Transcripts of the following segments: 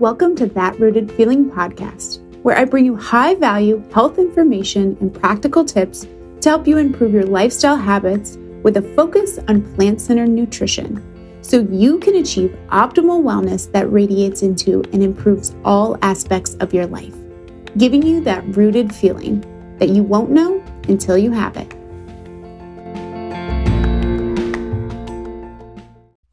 Welcome to That Rooted Feeling podcast, where I bring you high value health information and practical tips to help you improve your lifestyle habits with a focus on plant centered nutrition so you can achieve optimal wellness that radiates into and improves all aspects of your life, giving you that rooted feeling that you won't know until you have it.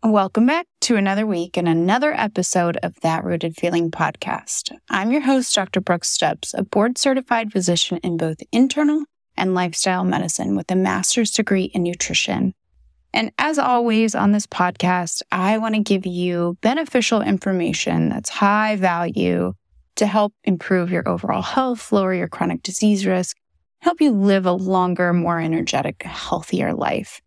Welcome back to another week and another episode of That Rooted Feeling podcast. I'm your host, Dr. Brooke Stubbs, a board certified physician in both internal and lifestyle medicine with a master's degree in nutrition. And as always on this podcast, I want to give you beneficial information that's high value to help improve your overall health, lower your chronic disease risk, help you live a longer, more energetic, healthier life.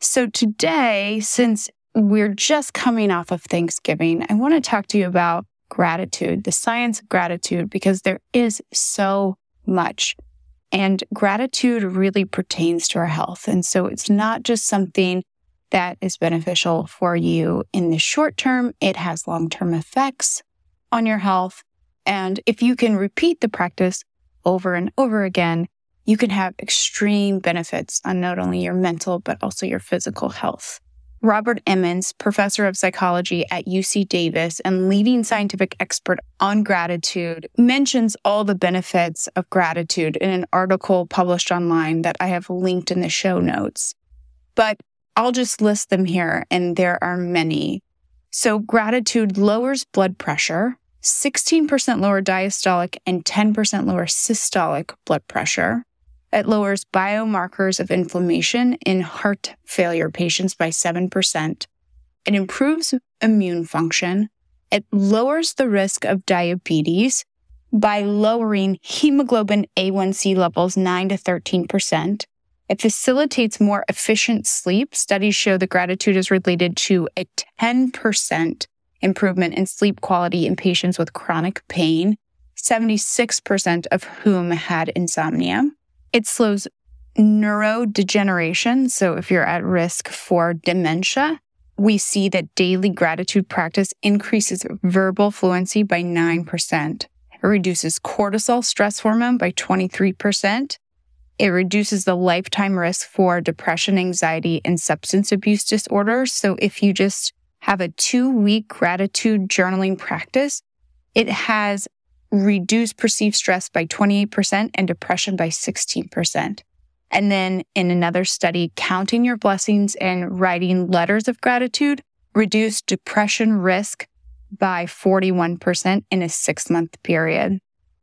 So today, since we're just coming off of Thanksgiving. I want to talk to you about gratitude, the science of gratitude, because there is so much. And gratitude really pertains to our health. And so it's not just something that is beneficial for you in the short term, it has long term effects on your health. And if you can repeat the practice over and over again, you can have extreme benefits on not only your mental, but also your physical health. Robert Emmons, professor of psychology at UC Davis and leading scientific expert on gratitude, mentions all the benefits of gratitude in an article published online that I have linked in the show notes. But I'll just list them here, and there are many. So, gratitude lowers blood pressure, 16% lower diastolic, and 10% lower systolic blood pressure. It lowers biomarkers of inflammation in heart failure patients by 7%. It improves immune function. It lowers the risk of diabetes by lowering hemoglobin A1C levels 9 to 13%. It facilitates more efficient sleep. Studies show that gratitude is related to a 10% improvement in sleep quality in patients with chronic pain, 76% of whom had insomnia. It slows neurodegeneration. So if you're at risk for dementia, we see that daily gratitude practice increases verbal fluency by 9%. It reduces cortisol stress hormone by 23%. It reduces the lifetime risk for depression, anxiety, and substance abuse disorders. So if you just have a two week gratitude journaling practice, it has reduce perceived stress by 28% and depression by 16%. And then in another study, counting your blessings and writing letters of gratitude reduced depression risk by 41% in a six month period.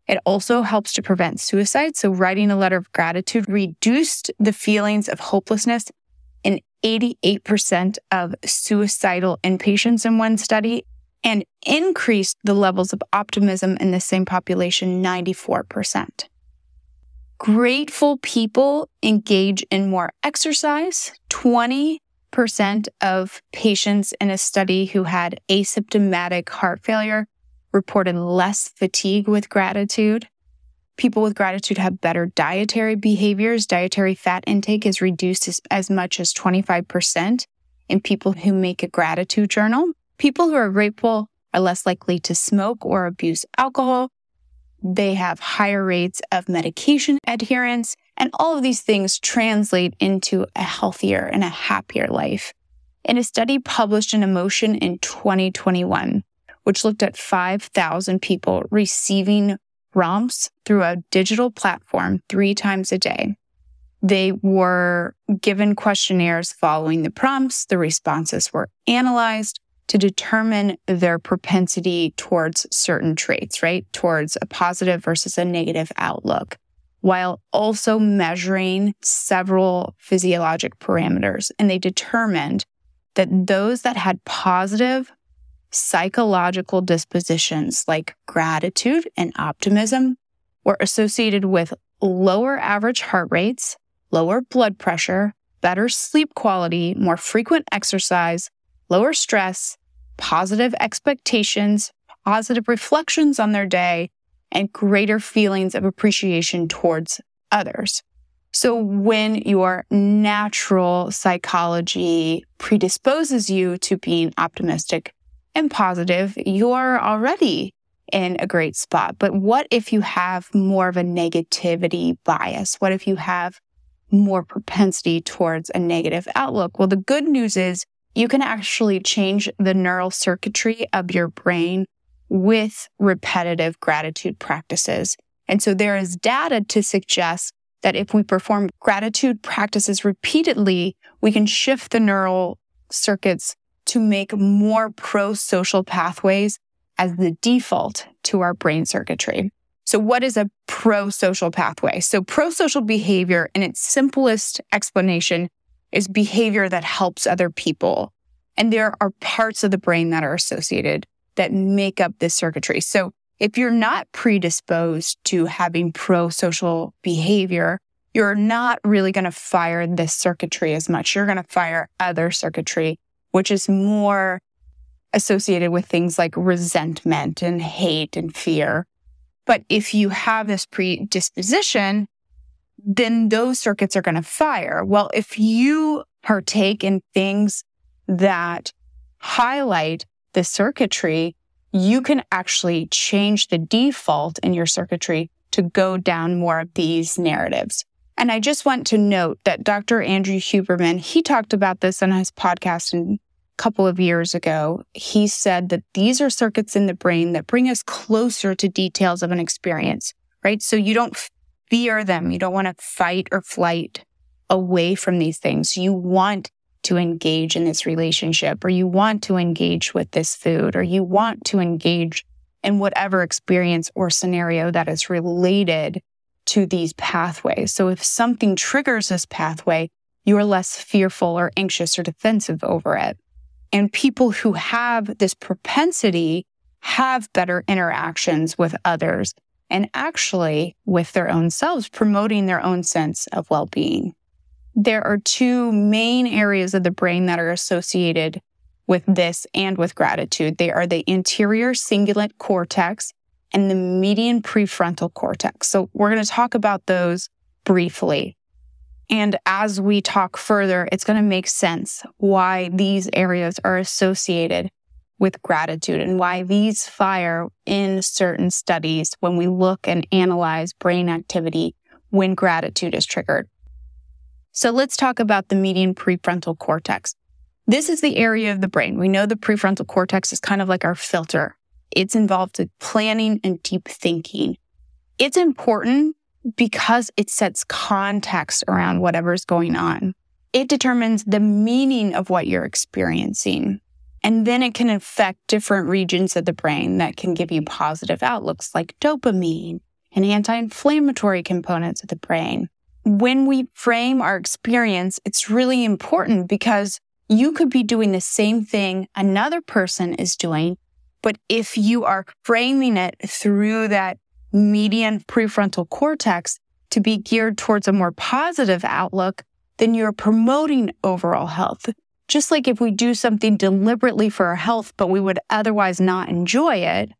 It also helps to prevent suicide. So writing a letter of gratitude reduced the feelings of hopelessness in 88% of suicidal inpatients in one study and increased the levels of optimism in the same population 94%. Grateful people engage in more exercise. 20% of patients in a study who had asymptomatic heart failure reported less fatigue with gratitude. People with gratitude have better dietary behaviors. Dietary fat intake is reduced as, as much as 25% in people who make a gratitude journal. People who are grateful are less likely to smoke or abuse alcohol. They have higher rates of medication adherence. And all of these things translate into a healthier and a happier life. In a study published in Emotion in 2021, which looked at 5,000 people receiving prompts through a digital platform three times a day, they were given questionnaires following the prompts. The responses were analyzed to determine their propensity towards certain traits, right? Towards a positive versus a negative outlook, while also measuring several physiologic parameters. And they determined that those that had positive psychological dispositions like gratitude and optimism were associated with lower average heart rates, lower blood pressure, better sleep quality, more frequent exercise, lower stress, positive expectations, positive reflections on their day, and greater feelings of appreciation towards others. So when your natural psychology predisposes you to being optimistic and positive, you're already in a great spot. But what if you have more of a negativity bias? What if you have more propensity towards a negative outlook? Well, the good news is you can actually change the neural circuitry of your brain with repetitive gratitude practices. And so there is data to suggest that if we perform gratitude practices repeatedly, we can shift the neural circuits to make more pro social pathways as the default to our brain circuitry. So, what is a pro social pathway? So, pro social behavior, in its simplest explanation, is behavior that helps other people. And there are parts of the brain that are associated that make up this circuitry. So, if you're not predisposed to having pro social behavior, you're not really going to fire this circuitry as much. You're going to fire other circuitry, which is more associated with things like resentment and hate and fear. But if you have this predisposition, then those circuits are going to fire. Well, if you partake in things that highlight the circuitry, you can actually change the default in your circuitry to go down more of these narratives. And I just want to note that Dr. Andrew Huberman, he talked about this on his podcast a couple of years ago. He said that these are circuits in the brain that bring us closer to details of an experience, right? So you don't fear them. You don't want to fight or flight away from these things. You want to engage in this relationship or you want to engage with this food or you want to engage in whatever experience or scenario that is related to these pathways. So if something triggers this pathway, you're less fearful or anxious or defensive over it. And people who have this propensity have better interactions with others and actually with their own selves, promoting their own sense of well being. There are two main areas of the brain that are associated with this and with gratitude. They are the anterior cingulate cortex and the median prefrontal cortex. So we're going to talk about those briefly. And as we talk further, it's going to make sense why these areas are associated with gratitude and why these fire in certain studies when we look and analyze brain activity when gratitude is triggered. So let's talk about the median prefrontal cortex. This is the area of the brain. We know the prefrontal cortex is kind of like our filter. It's involved with planning and deep thinking. It's important because it sets context around whatever's going on. It determines the meaning of what you're experiencing. And then it can affect different regions of the brain that can give you positive outlooks like dopamine and anti inflammatory components of the brain. When we frame our experience, it's really important because you could be doing the same thing another person is doing but if you are framing it through that median prefrontal cortex to be geared towards a more positive outlook, then you're promoting overall health. Just like if we do something deliberately for our health, but we would otherwise not enjoy it,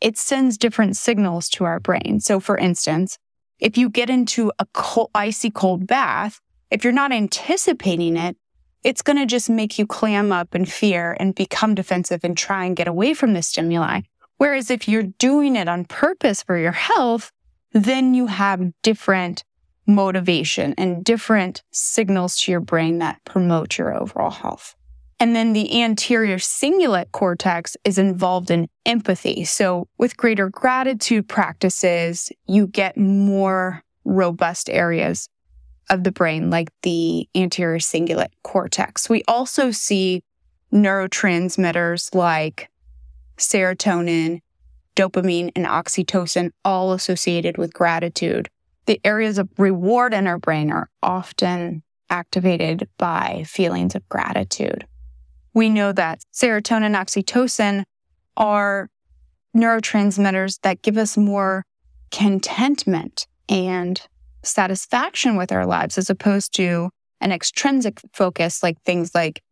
it sends different signals to our brain. So for instance, if you get into a cold, icy cold bath, if you're not anticipating it, it's going to just make you clam up in fear and become defensive and try and get away from the stimuli. Whereas if you're doing it on purpose for your health, then you have different motivation and different signals to your brain that promote your overall health. And then the anterior cingulate cortex is involved in empathy. So with greater gratitude practices, you get more robust areas of the brain, like the anterior cingulate cortex. We also see neurotransmitters like serotonin, dopamine, and oxytocin all associated with gratitude. The areas of reward in our brain are often activated by feelings of gratitude. We know that serotonin and oxytocin are neurotransmitters that give us more contentment and satisfaction with our lives as opposed to an extrinsic focus like things like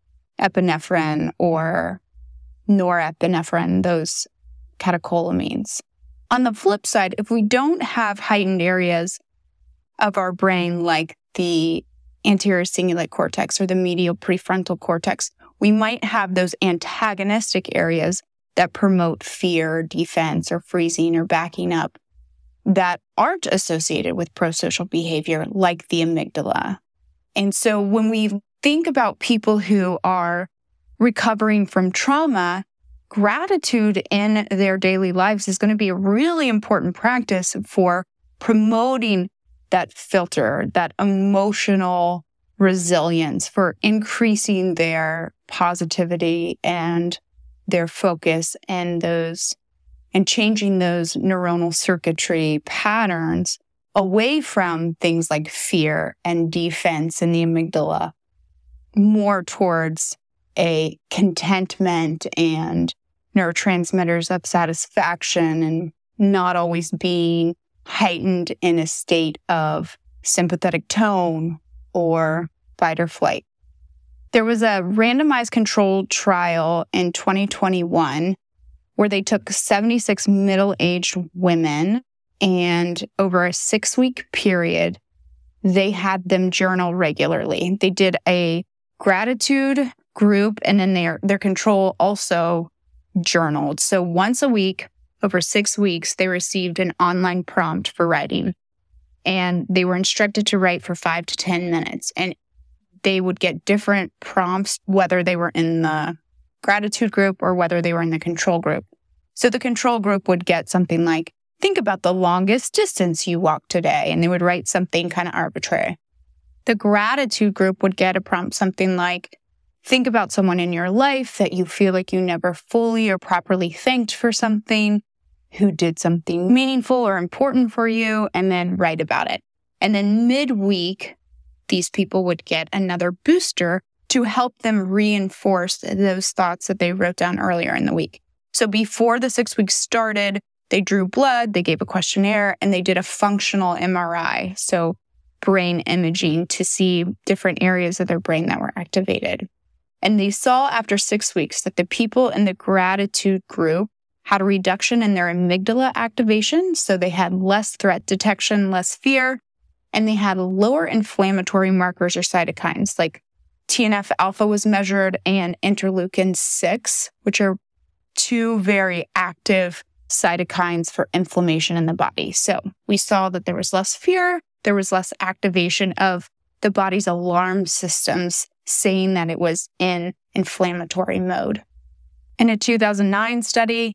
epinephrine or norepinephrine, those catecholamines. On the flip side, if we don't have heightened areas of our brain like the anterior cingulate cortex or the medial prefrontal cortex, we might have those antagonistic areas that promote fear, defense, or freezing or backing up that aren't associated with prosocial behavior, like the amygdala. And so when we think about people who are recovering from trauma, gratitude in their daily lives is going to be a really important practice for promoting that filter, that emotional resilience, for increasing their positivity and their focus and those and changing those neuronal circuitry patterns away from things like fear and defense in the amygdala more towards a contentment and neurotransmitters of satisfaction and not always being heightened in a state of sympathetic tone or fight or flight. There was a randomized controlled trial in 2021 where they took 76 middle aged women and over a six week period, they had them journal regularly. They did a gratitude group and then their, their control also journaled. So once a week, over six weeks, they received an online prompt for writing and they were instructed to write for five to 10 minutes. And they would get different prompts, whether they were in the gratitude group or whether they were in the control group. So the control group would get something like, think about the longest distance you walked today. And they would write something kind of arbitrary. The gratitude group would get a prompt something like, think about someone in your life that you feel like you never fully or properly thanked for something, who did something meaningful or important for you, and then write about it. And then midweek, these people would get another booster to help them reinforce those thoughts that they wrote down earlier in the week. So before the six weeks started, they drew blood, they gave a questionnaire, and they did a functional MRI. So brain imaging to see different areas of their brain that were activated. And they saw after six weeks that the people in the gratitude group had a reduction in their amygdala activation. So they had less threat detection, less fear, and they had lower inflammatory markers or cytokines like TNF alpha was measured and interleukin 6, which are two very active cytokines for inflammation in the body. So we saw that there was less fear, there was less activation of the body's alarm systems saying that it was in inflammatory mode. In a 2009 study,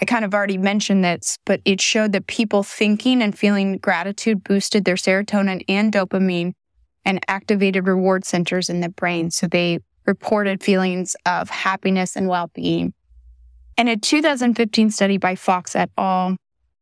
I kind of already mentioned this, but it showed that people thinking and feeling gratitude boosted their serotonin and dopamine and activated reward centers in the brain. So they reported feelings of happiness and well being. In a 2015 study by Fox et al.,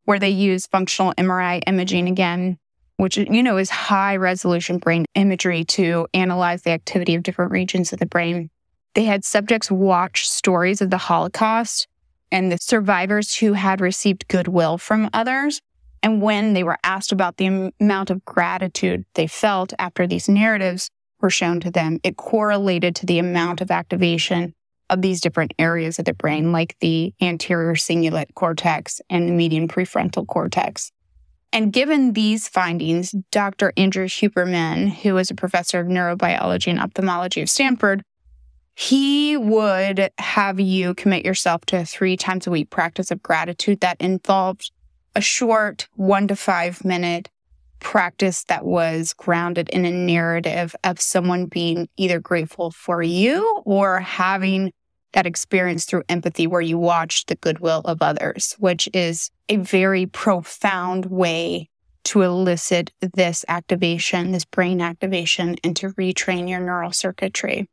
where they used functional MRI imaging again, which, you know, is high resolution brain imagery to analyze the activity of different regions of the brain. They had subjects watch stories of the Holocaust and the survivors who had received goodwill from others. And when they were asked about the amount of gratitude they felt after these narratives were shown to them, it correlated to the amount of activation of these different areas of the brain, like the anterior cingulate cortex and the median prefrontal cortex. And given these findings, Dr. Andrew Huberman, who is a professor of neurobiology and ophthalmology at Stanford, he would have you commit yourself to a three times a week practice of gratitude that involved a short one to five minute practice that was grounded in a narrative of someone being either grateful for you or having that experience through empathy where you watch the goodwill of others, which is a very profound way to elicit this activation, this brain activation, and to retrain your neural circuitry.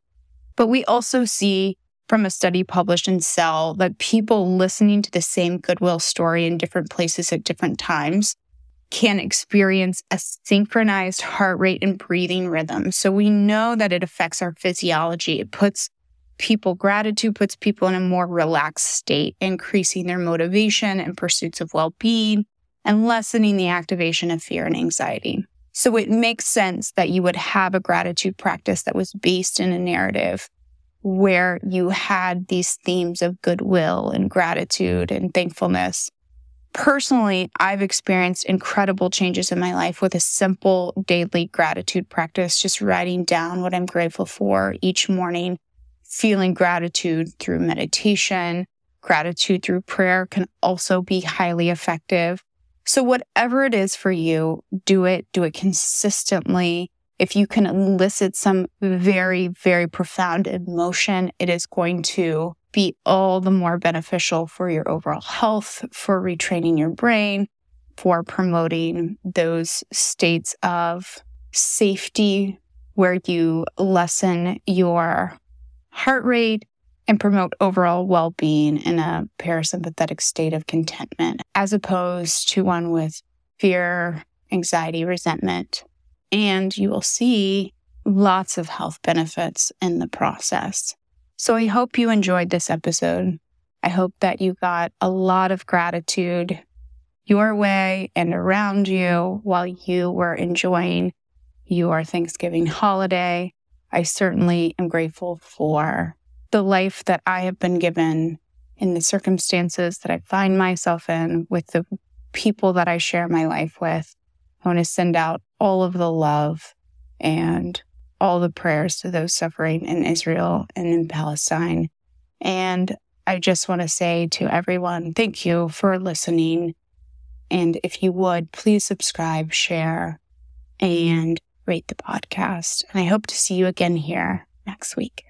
But we also see from a study published in Cell that people listening to the same goodwill story in different places at different times can experience a synchronized heart rate and breathing rhythm. So we know that it affects our physiology. It puts people, gratitude puts people in a more relaxed state, increasing their motivation and pursuits of well being and lessening the activation of fear and anxiety. So it makes sense that you would have a gratitude practice that was based in a narrative where you had these themes of goodwill and gratitude and thankfulness. Personally, I've experienced incredible changes in my life with a simple daily gratitude practice, just writing down what I'm grateful for each morning, feeling gratitude through meditation, Gratitude through prayer can also be highly effective. So, whatever it is for you, do it, do it consistently. If you can elicit some very, very profound emotion, it is going to be all the more beneficial for your overall health, for retraining your brain, for promoting those states of safety where you lessen your heart rate and promote overall well being in a parasympathetic state of contentment, as opposed to one with fear, anxiety, resentment. And you will see lots of health benefits in the process. So I hope you enjoyed this episode. I hope that you got a lot of gratitude your way and around you while you were enjoying your Thanksgiving holiday. I certainly am grateful for the life that I have been given in the circumstances that I find myself in with the people that I share my life with. I want to send out all of the love and all the prayers to those suffering in Israel and in Palestine. And I just want to say to everyone, thank you for listening. And if you would, please subscribe, share, and rate the podcast. And I hope to see you again here next week.